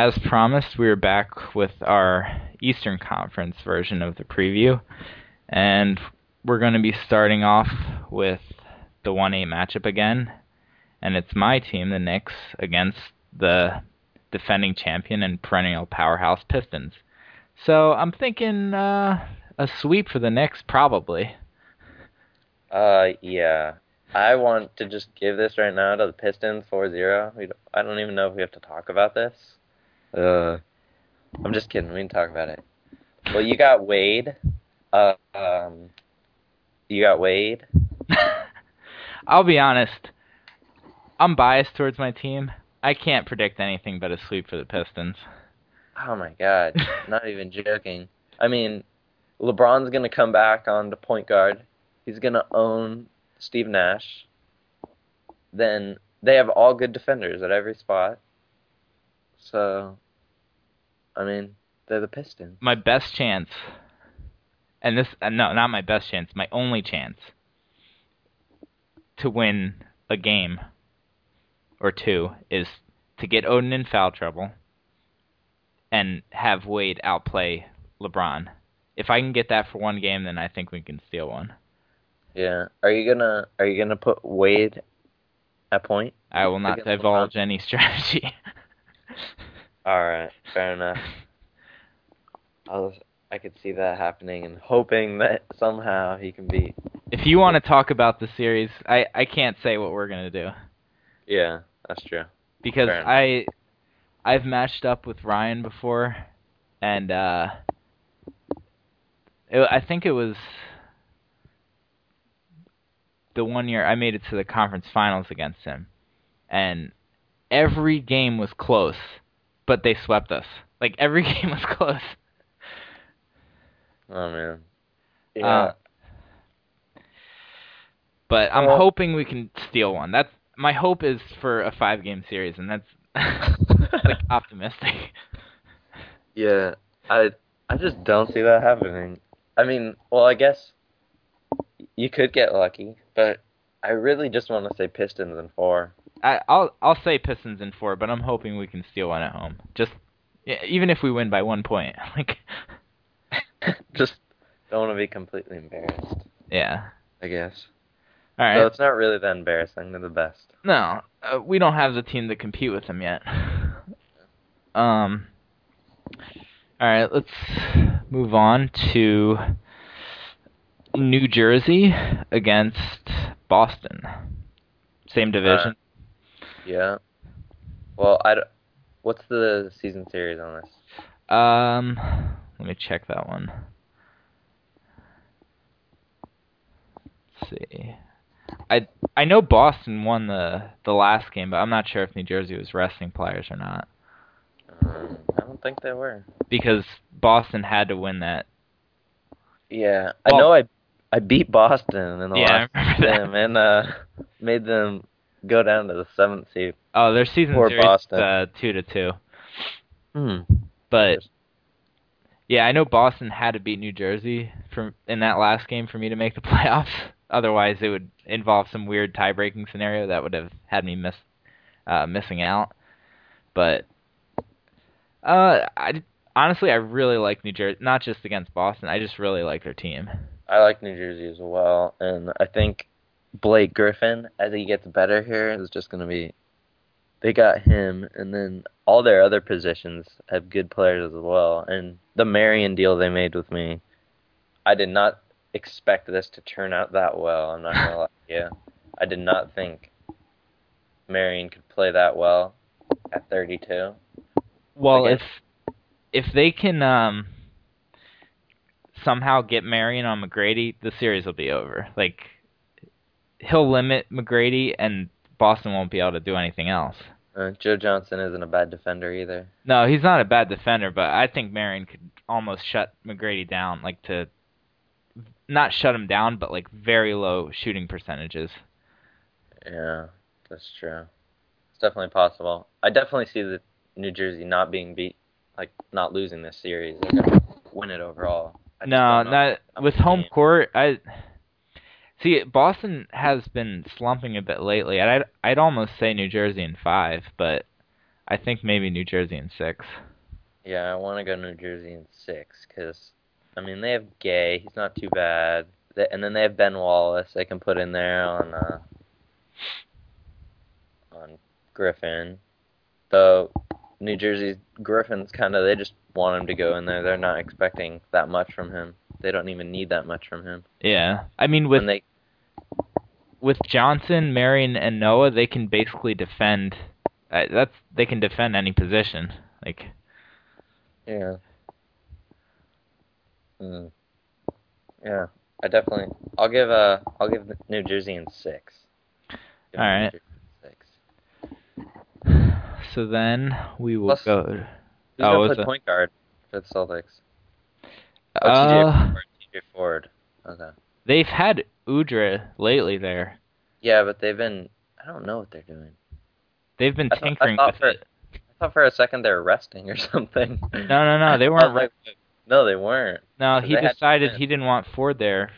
as promised, we are back with our Eastern Conference version of the preview, and we're going to be starting off with the 1-8 matchup again, and it's my team, the Knicks, against the defending champion and perennial powerhouse Pistons. So I'm thinking uh, a sweep for the Knicks, probably. Uh, yeah. I want to just give this right now to the Pistons 4-0. We don't, I don't even know if we have to talk about this. Uh, I'm just kidding. We can talk about it. Well, you got Wade. Uh, um, you got Wade. I'll be honest. I'm biased towards my team. I can't predict anything but a sweep for the Pistons. Oh my god, not even joking. I mean, LeBron's gonna come back on the point guard. He's gonna own Steve Nash. Then they have all good defenders at every spot. So, I mean, they're the Pistons. My best chance, and this uh, no, not my best chance, my only chance to win a game or two is to get Oden in foul trouble and have Wade outplay LeBron. If I can get that for one game, then I think we can steal one. Yeah. Are you gonna Are you gonna put Wade at point? I will not divulge any strategy. All right, fair enough. I was, I could see that happening and hoping that somehow he can beat. if you want to talk about the series, I I can't say what we're gonna do Yeah, that's true. because I I've matched up with Ryan before, and uh, it, I think it was the one year I made it to the conference finals against him, and every game was close, but they swept us. Like every game was close. Oh man. Yeah. Uh, But I'm Well- hoping we can steal one. That's my hope is for a five game series, and that's like optimistic. yeah. I I just don't see that happening. I mean, well, I guess you could get lucky, but I really just want to say Pistons in four. I, I'll I'll say Pistons in four, but I'm hoping we can steal one at home. Just even if we win by one point, like just don't want to be completely embarrassed. yeah. I guess. All right. So it's not really that embarrassing. They're the best. No, uh, we don't have the team to compete with them yet. Um. All right, let's move on to New Jersey against Boston. Same division. Yeah. Well, I. What's the season series on this? Um, let me check that one. Let's see. I I know Boston won the the last game, but I'm not sure if New Jersey was resting players or not Um, I don't think they were. because Boston had to win that. Yeah, I know. I I beat Boston in the Yeah, last game and uh, made them go down to the seventh seed. Oh, their season Poor series Boston. uh, two to two. Hmm. But yeah, I know Boston had to beat New Jersey for in that last game for me to make the playoffs. Otherwise, it would involve some weird tie-breaking scenario that would have had me miss uh, missing out. But uh, I honestly I really like New Jersey, not just against Boston. I just really like their team. I like New Jersey as well, and I think Blake Griffin, as he gets better here, is just going to be. They got him, and then all their other positions have good players as well. And the Marion deal they made with me, I did not expect this to turn out that well. I'm not gonna lie to you. I did not think Marion could play that well at 32. Well, if if they can um somehow get Marion on McGrady, the series will be over. Like he'll limit McGrady, and Boston won't be able to do anything else. Uh, Joe Johnson isn't a bad defender either. No, he's not a bad defender, but I think Marion could almost shut McGrady down, like to not shut him down, but like very low shooting percentages. Yeah, that's true. It's definitely possible. I definitely see the New Jersey not being beat, like not losing this series. They're gonna win it overall. I No, not with home court. I see Boston has been slumping a bit lately. I'd I'd almost say New Jersey in five, but I think maybe New Jersey in six. Yeah, I want to go New Jersey in six because, I mean, they have Gay. He's not too bad. They, and then they have Ben Wallace. They can put in there on uh, on Griffin. Though New Jersey's Griffin's kind of they just want him to go in there. They're not expecting that much from him. They don't even need that much from him. Yeah, I mean with and they with Johnson, Marion, and Noah, they can basically defend. Uh, that's they can defend any position. Like yeah. Mm. Yeah, I definitely. I'll give uh I'll give New Jersey in six. Give All right. Six. so, then we will Plus- go. Who's Oh, gonna was play point guard for the Celtics? Oh, Uh, TJ Ford. TJ Ford. Okay. They've had Udra lately there. Yeah, but they've been. I don't know what they're doing. They've been I thought- I tinkering thought with for- it. I thought for a second they were resting or something. No, no, no. They weren't. like, no, they weren't. no, he decided he didn't want Ford there.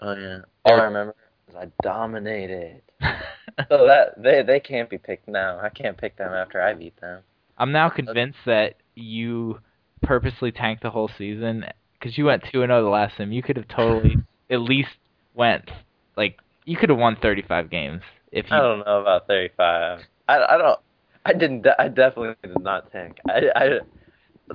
Oh yeah. All I remember is I dominated. so that they they can't be picked now. I can't pick them after I beat them. I'm now convinced that you purposely tanked the whole season because you went two and zero the last time. You could have totally at least went like you could have won 35 games if you. I don't know about 35. I, I don't. I didn't. I definitely did not tank. I I,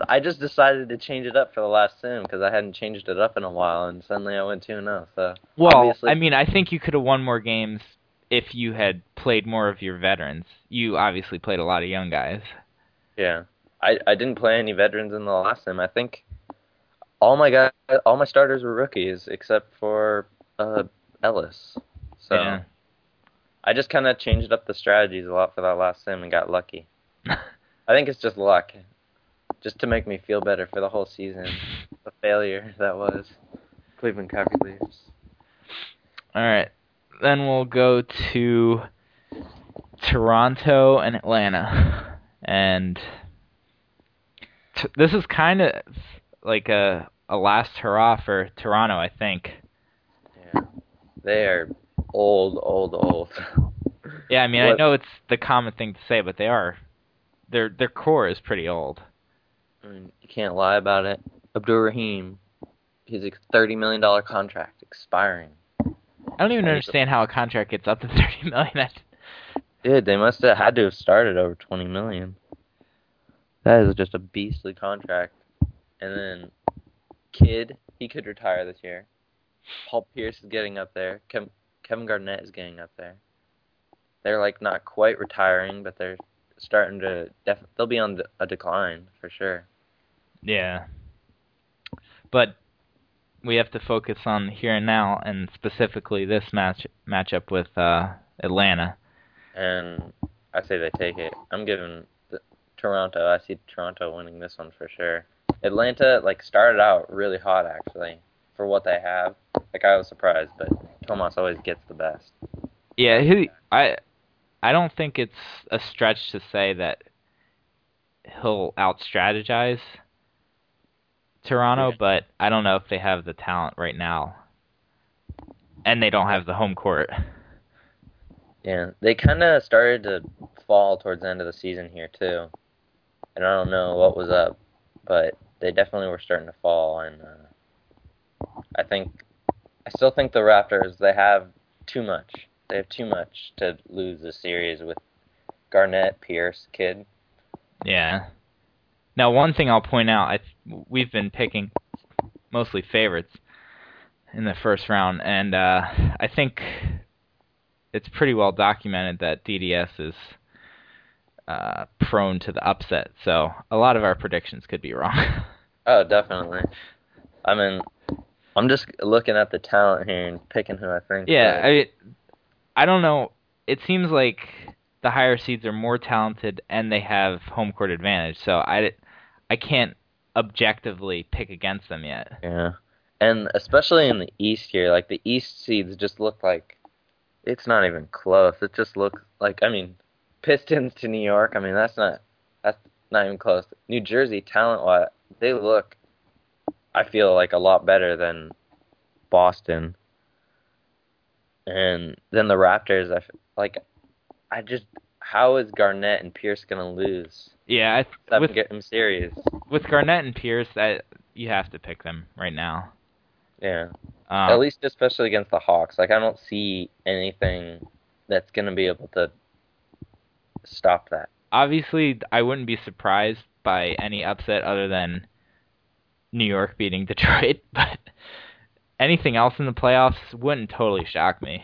I just decided to change it up for the last sim because I hadn't changed it up in a while, and suddenly I went two and zero. So well, obviously- I mean, I think you could have won more games if you had played more of your veterans. You obviously played a lot of young guys. yeah, I I didn't play any veterans in the last sim. I think all my guys, all my starters were rookies except for uh Ellis. So Yeah. I just kind of changed up the strategies a lot for that last sim and got lucky. I think it's just luck, just to make me feel better for the whole season. The failure that was Cleveland Cavaliers. All right. Then we'll go to Toronto and Atlanta. And t- this is kind of like a a last hurrah for Toronto, I think. Yeah, they are old, old, old. Yeah, I mean, I know it's the common thing to say, but they are their their core is pretty old. I mean, you can't lie about it. Abdur Rahim, his thirty million dollar contract expiring. I don't even Yeah, he's a- understand how a contract gets up to 30 million. Dude, they must have had to have started over twenty million. That is just a beastly contract. And then, Kidd, he could retire this year. Paul Pierce is getting up there. Kev- Kevin Garnett is getting up there. They're like not quite retiring, but they're starting to. Def- they'll be on a decline for sure. Yeah. But we have to focus on here and now, and specifically this match matchup with uh, Atlanta. and I say they take it. I'm giving the, Toronto. I see Toronto winning this one for sure. Atlanta like started out really hot actually for what they have. Like I was surprised, but Tomas always gets the best. Yeah, he, I I don't think it's a stretch to say that he'll out strategize Toronto, Yeah. but I don't know if they have the talent right now. And they don't have the home court. Yeah, they kind of started to fall towards the end of the season here too, and I don't know what was up, but they definitely were starting to fall, and uh, I think I still think the Raptors they have too much. They have too much to lose the series with Garnett, Pierce, Kidd. Yeah. Now, one thing I'll point out, I we've been picking mostly favorites in the first round, and uh, I think it's pretty well documented that DDS is uh, prone to the upset. So a lot of our predictions could be wrong. Oh, definitely. I mean, I'm just looking at the talent here and picking who I think. yeah, I I don't know. It seems like the higher seeds are more talented and they have home court advantage. So I I can't objectively pick against them yet. Yeah. And especially in the East here, like the East seeds just look like it's not even close. It just looks like I mean, Pistons to New York. I mean, that's not that's not even close. New Jersey, talent wise, they look. I feel like a lot better than Boston. And then the Raptors, I like. I just how is Garnett and Pierce gonna lose Yeah, I, seven with game series? with Garnett and Pierce, that you have to pick them right now. Yeah, Um, at least especially against the Hawks. Like I don't see anything that's gonna be able to stop that. obviously, I wouldn't be surprised by any upset other than New York beating Detroit, but anything else in the playoffs wouldn't totally shock me.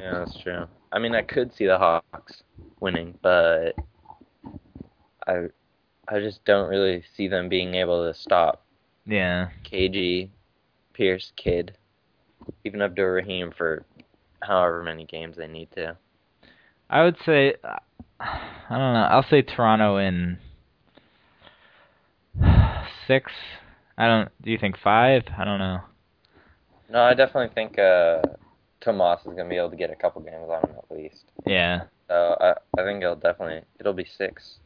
Yeah, that's true. I mean, I could see the Hawks winning, but I I just don't really see them being able to stop Yeah. KG, Pierce, Kidd, even Abdur Rahim for however many games they need to. I would say, I don't know. I'll say Toronto in six. I don't. Do you think five? I don't know. No, I definitely think uh, Tomas is gonna be able to get a couple games on him at least. Yeah. So I I think it'll definitely it'll be six.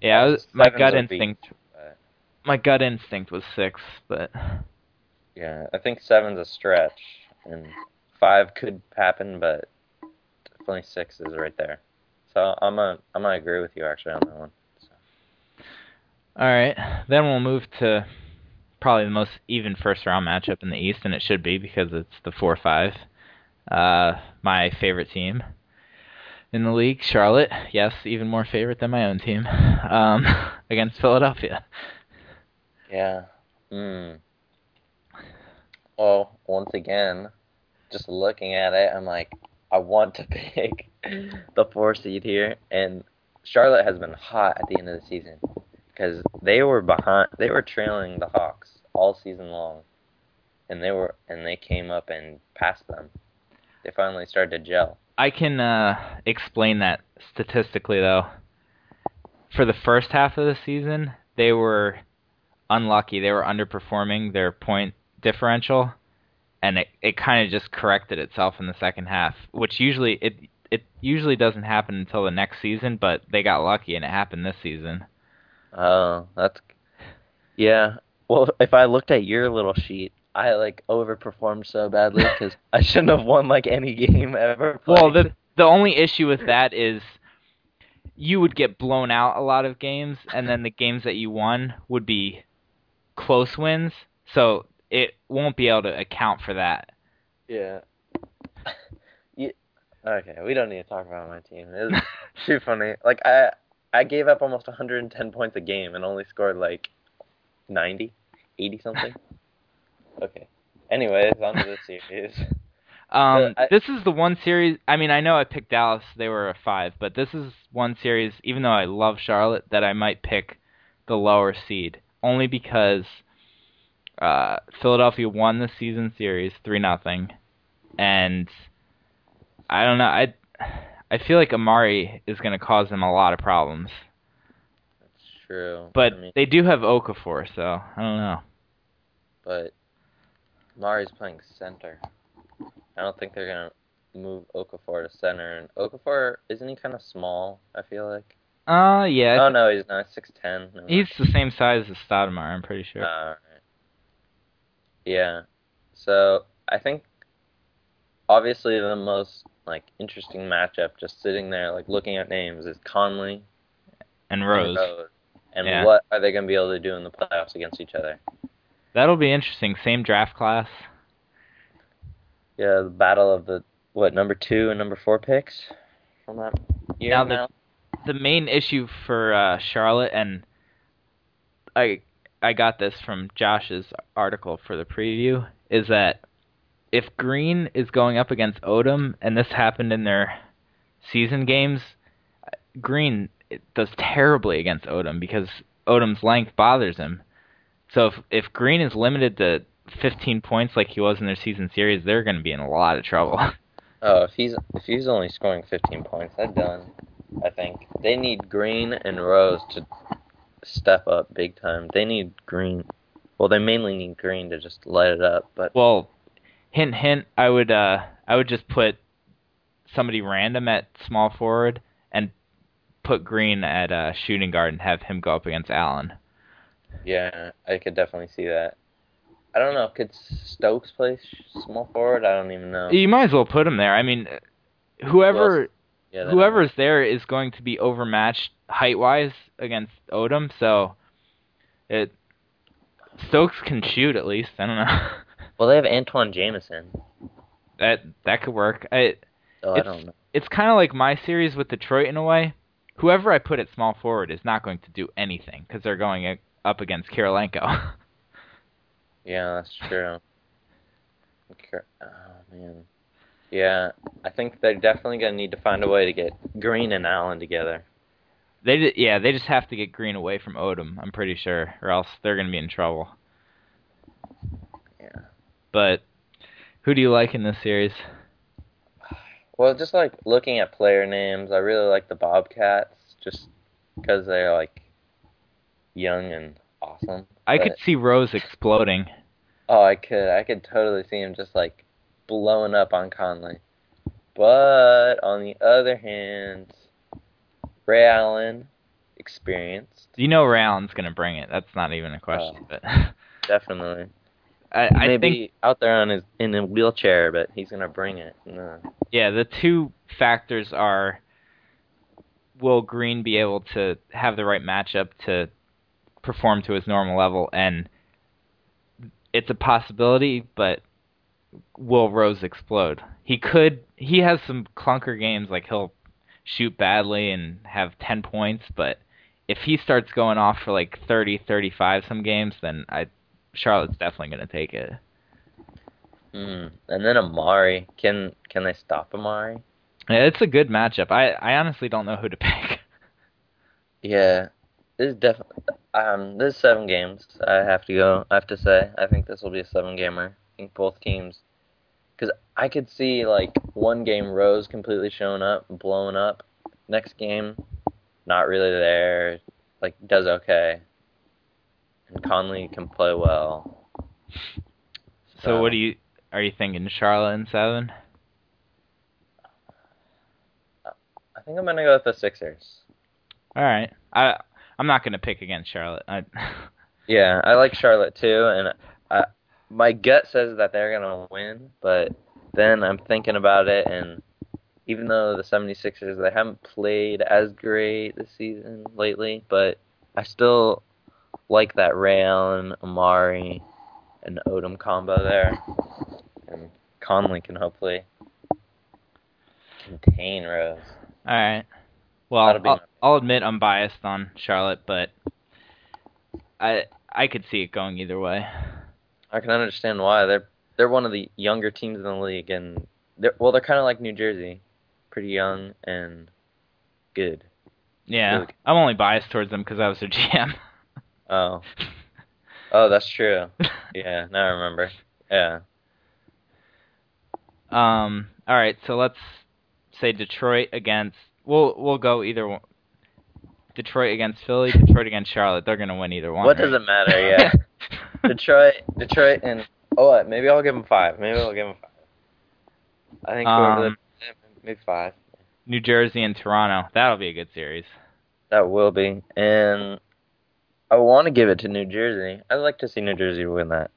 Yeah. Was, my gut a beat, instinct. but- My gut instinct was six, but Yeah, I think seven's a stretch, and five could happen, but definitely six is right there. So I'm gonna I'm gonna agree with you actually on that one. So, all right. Then we'll move to probably the most even first round matchup in the East, and it should be because it's the four five. Uh, my favorite team in the league, Charlotte. Yes, even more favorite than my own team. Um, against Philadelphia. yeah. Hmm. Well, once again, just looking at it, I'm like, I want to pick the four seed here, and Charlotte has been hot at the end of the season because they were behind, they were trailing the Hawks all season long, and they were and they came up and passed them. They finally started to gel. I can uh, explain that statistically, though. For the first half of the season, they were unlucky. They were underperforming their point differential, and it, it kind of just corrected itself in the second half, which usually it it usually doesn't happen until the next season. But they got lucky, and it happened this season. Oh, that's yeah. Well, if I looked at your little sheet, I like overperformed so badly because I shouldn't have won like any game ever. Well, the the only issue with that is you would get blown out a lot of games, and then the games that you won would be close wins. So it won't be able to account for that. yeah. Okay, we don't need to talk about my team. It's too funny. Like I, I gave up almost 110 points a game and only scored like 90, 80 something. okay. Anyways, on to the series. Um, I- this is the one series. I mean, I know I picked Dallas; they were a five, but this is one series. Even though I love Charlotte, that I might pick the lower seed only because uh, Philadelphia won the season series three nothing, and I don't know. I I feel like Amari is going to cause them a lot of problems, That's true. but I mean, they do have Okafor, so I don't know. but Mari's playing center. I don't think they're gonna move Okafor to center. And Okafor isn't he kind of small? I feel like. Uh, yeah, Oh no, he's not. Six ten. he's the same size as Stoudemire. I'm pretty sure. Alright. Yeah. So I think obviously the most like interesting matchup, just sitting there like looking at names, is Conley and and Rose. Rose. And Yeah. what are they gonna be able to do in the playoffs against each other? That'll be interesting. Same draft class. Yeah, the battle of the what number two and number four picks from that year Now now. the- The main issue for uh, Charlotte, and I I got this from Josh's article for the preview, is that if Green is going up against Odom, and this happened in their season games, Green does terribly against Odom because Odom's length bothers him. So if if Green is limited to 15 points like he was in their season series, they're going to be in a lot of trouble. Oh, if he's if he's only scoring 15 points, they're done. I think they need Green and Rose to step up big time. They need Green. Well, they mainly need Green to just light it up. But Well, hint hint, I would uh I would just put somebody random at small forward and put Green at uh shooting guard and have him go up against Allen. yeah, I could definitely see that. I don't know. Could Stokes play small forward? I don't even know. You might as well put him there. I mean, whoever Yeah, whoever's there is going to be overmatched height wise against Odom, so it Stokes can shoot at least. I don't know. Well, they have Antawn Jamison. that that could work. I, So I don't know. it's kind of like my series with Detroit in a way. Whoever I put at small forward is not going to do anything because they're going up against Kirilenko. Yeah, that's true. Oh man. Yeah, I think they're definitely gonna need to find a way to get Green and Allen together. they yeah, they just have to get Green away from Odom. I'm pretty sure, or else they're going to be in trouble. Yeah. But who do you like in this series? Well, just like looking at player names, I really like the Bobcats just because they're like young and awesome. I But- could see Rose exploding. Oh, I could. I could totally see him just like blowing up on Conley. But on the other hand, Ray Allen, experienced, You know Ray Allen's going to bring it. That's not even a question. Oh. But definitely. I, I Maybe think out there on his in a wheelchair, but he's gonna bring it. No. Uh, yeah, the two factors are will Green be able to have the right matchup to perform to his normal level and it's a possibility, but will Rose explode? He could he has some clunker games like he'll shoot badly and have 10 points, but if he starts going off for like 30, 35 some games, then I Charlotte's definitely going to take it. Mm. And then Amari, can can they stop Amari? Yeah, it's a good matchup. I I honestly don't know who to pick. Yeah, this is definitely. Um, this is seven games. I have to go. I have to say, I think this will be a seven gamer. Think both teams, because I could see like one game Rose completely showing up, blowing up. Next game, not really there. Like does okay. And Conley can play well. So what do you are you thinking Charlotte and 7? I think I'm gonna go with the Sixers. All right. I I'm not going to pick against Charlotte. I Yeah, I like Charlotte too, and I, my gut says that they're gonna win, but then I'm thinking about it, and even though the 76ers they haven't played as great this season lately, but I still like that Ray Allen, Amari, and Odom combo there, and Conley can hopefully contain Rose. All right. Well, I'll, nice. I'll admit I'm biased on Charlotte, but I I could see it going either way. I can understand why they're they're one of the younger teams in the league, and they're well, they're kind of like New Jersey, pretty young and good. Yeah. Really? I'm only biased towards them because I was their GM. Oh, oh, that's true. Yeah, now I remember. Yeah, um. All right. So let's say Detroit against. We'll we'll go either one. Detroit against Philly, Detroit against Charlotte. They're gonna win either one. what right? does it matter? Yeah, Detroit, Detroit, and oh, what, maybe I'll give them five. Maybe I'll give them five. I think Um, maybe five. New Jersey and Toronto. That'll be a good series. That will be, and I want to give it to New Jersey. I'd like to see New Jersey win that.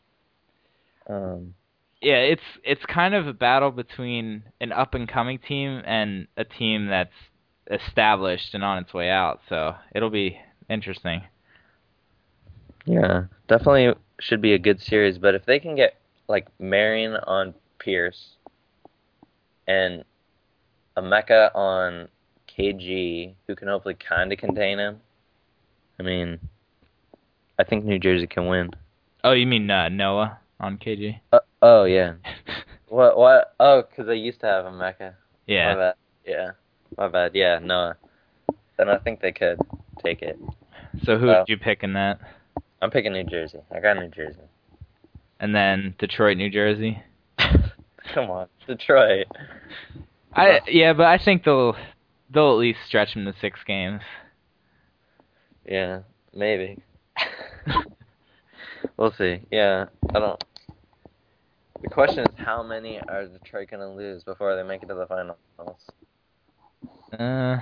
Um, Yeah, it's it's kind of a battle between an up and coming team and a team that's established and on its way out. So it'll be interesting. Yeah, definitely should be a good series. But if they can get like Marion on Pierce and a Mecca on KG, who can hopefully kind of contain him, I mean, I think New Jersey can win. Oh, you mean uh, Noah on KG? Uh, oh yeah. What? What? Oh, because they used to have a Mecca. Yeah. Yeah. My bad. Yeah. No. Then I think they could take it. So who Oh. did you pick in that? I'm picking New Jersey. I got New Jersey. And then Detroit, New Jersey. Come on, Detroit. I yeah, but I think they'll they'll at least stretch them to six games. Yeah, maybe. we'll see. Yeah, I don't. The question is, how many are Detroit gonna lose before they make it to the finals? Uh,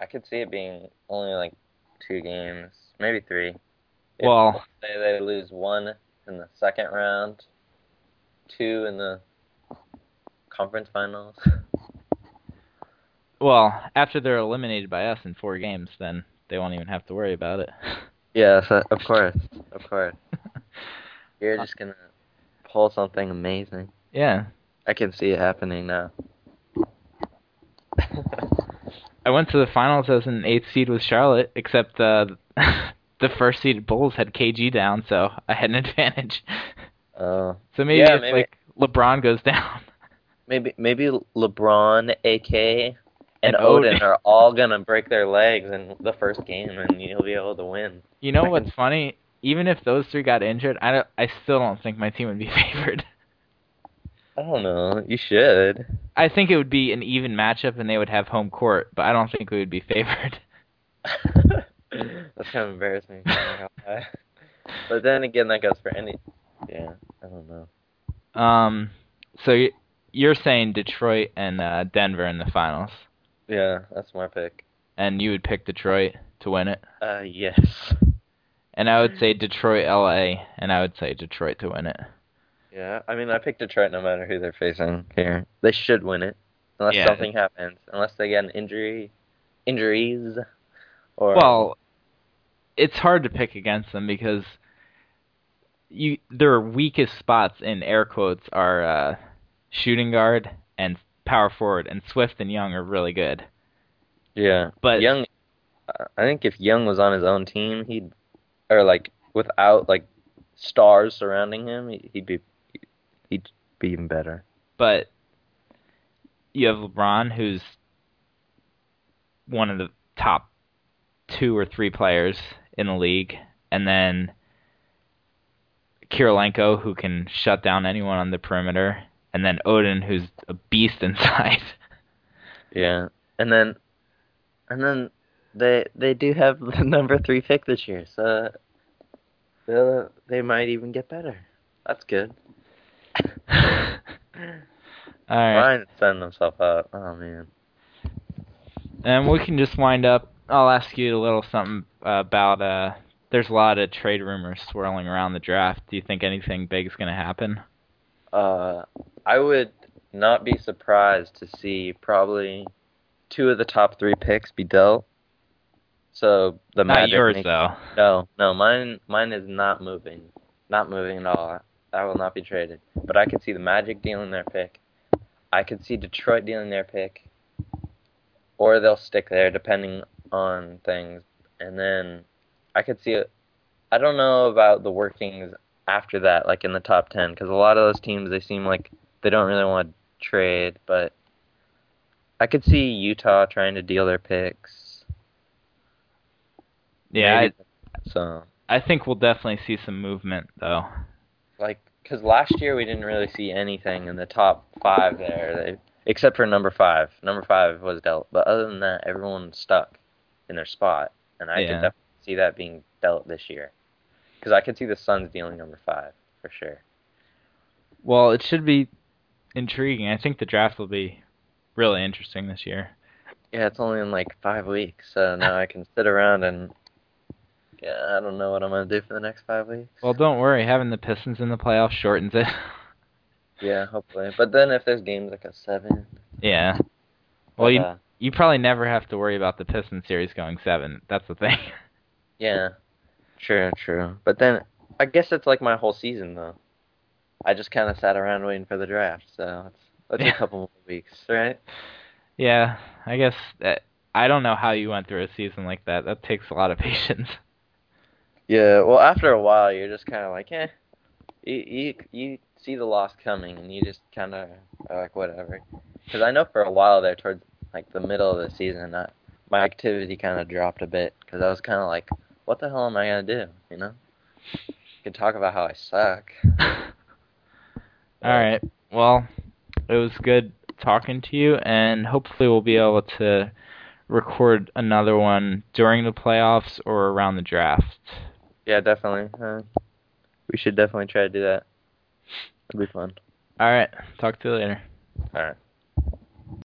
I could see it being only like two games, maybe three. If, Well- say they lose one in the second round, two in the conference finals. Well, after they're eliminated by us in four games, then they won't even have to worry about it. Yeah, of course, of course. You're just gonna pull something amazing. yeah. I can see it happening now. I went to the finals as an eighth seed with Charlotte, except uh, the first seed Bulls had KG down, so I had an advantage. Uh, So maybe Yeah, it's maybe- like LeBron goes down. maybe maybe LeBron, AK, and, And Oden Oden. are all gonna break their legs in the first game, and you'll be able to win. You know what's funny? Even if those three got injured, I don't, I still don't think my team would be favored. I don't know. You should. I think it would be an even matchup and they would have home court, but I don't think we would be favored. That's kind of embarrassing. I'm not gonna lie. but then again, that goes for any. Yeah, I don't know. Um, so you're saying Detroit and uh, Denver in the finals, Yeah, that's my pick. and you would pick Detroit to win it, Uh, yes. and I would say Detroit, LA, and I would say Detroit to win it. Yeah, I mean, I picked Detroit no matter who they're facing here. They should win it, unless Yeah. something happens. Unless they get an injury, injuries, or Well, it's hard to pick against them because you their weakest spots in air quotes are uh, shooting guard and power forward, and Swift and Young are really good. yeah. But Young, I think if Young was on his own team, he'd, or like without like stars surrounding him, he'd be, he'd be even better. but you have LeBron, who's one of the top two or three players in the league, and then Kirilenko, who can shut down anyone on the perimeter, and then Oden, who's a beast inside. Yeah, and then, and then they they do have the number three pick this year, so they they might even get better. That's good. All right, Ryan's setting himself up. Oh man. and we can just wind up. I'll ask you a little something about. uh There's a lot of trade rumors swirling around the draft. Do you think anything big is going to happen? Uh, I would not be surprised to see probably two of the top three picks be dealt. So the Not Magic yours make- though. No, no, mine mine is not moving. Not moving at all. That will not be traded. But I could see the Magic dealing their pick. I could see Detroit dealing their pick. Or they'll stick there depending on things. And then I could see it. I don't know about the workings after that, like in the top 10, because a lot of those teams, they seem like they don't really want to trade. But I could see Utah trying to deal their picks. Yeah, I, so. I think we'll definitely see some movement though. Like because last year we didn't really see anything in the top five there, they, except for number five. Number five was dealt, but other than that, everyone stuck in their spot, and I Yeah. could definitely see that being dealt this year. Because I could see the Suns dealing number five for sure. Well, it should be intriguing. I think the draft will be really interesting this year. Yeah, it's only in like five weeks, so now I can sit around and I don't know what I'm gonna do for the next five weeks. Well, don't worry, having the Pistons in the playoffs shortens it. yeah, hopefully. But then if there's games like a seven, yeah. Well, but, you uh, you probably never have to worry about the Pistons series going seven. That's the thing. Yeah, true, true. But then I guess it's like my whole season though. I just kind of sat around waiting for the draft, so it's it's Yeah. a couple more weeks, right? yeah, I guess that I don't know how you went through a season like that. That takes a lot of patience. Yeah. Well, after a while, you're just kind of like, eh. You you you see the loss coming, and you just kind of like, whatever. Because I know for a while there, towards like the middle of the season, I, my activity kind of dropped a bit because I was kind of like, what the hell am I gonna do? You know? You can talk about how I suck. All right. Well, it was good talking to you, and hopefully we'll be able to record another one during the playoffs or around the draft. Yeah, definitely. Uh, we should definitely try to do that. It'd be fun. All right. Talk to you later. All right.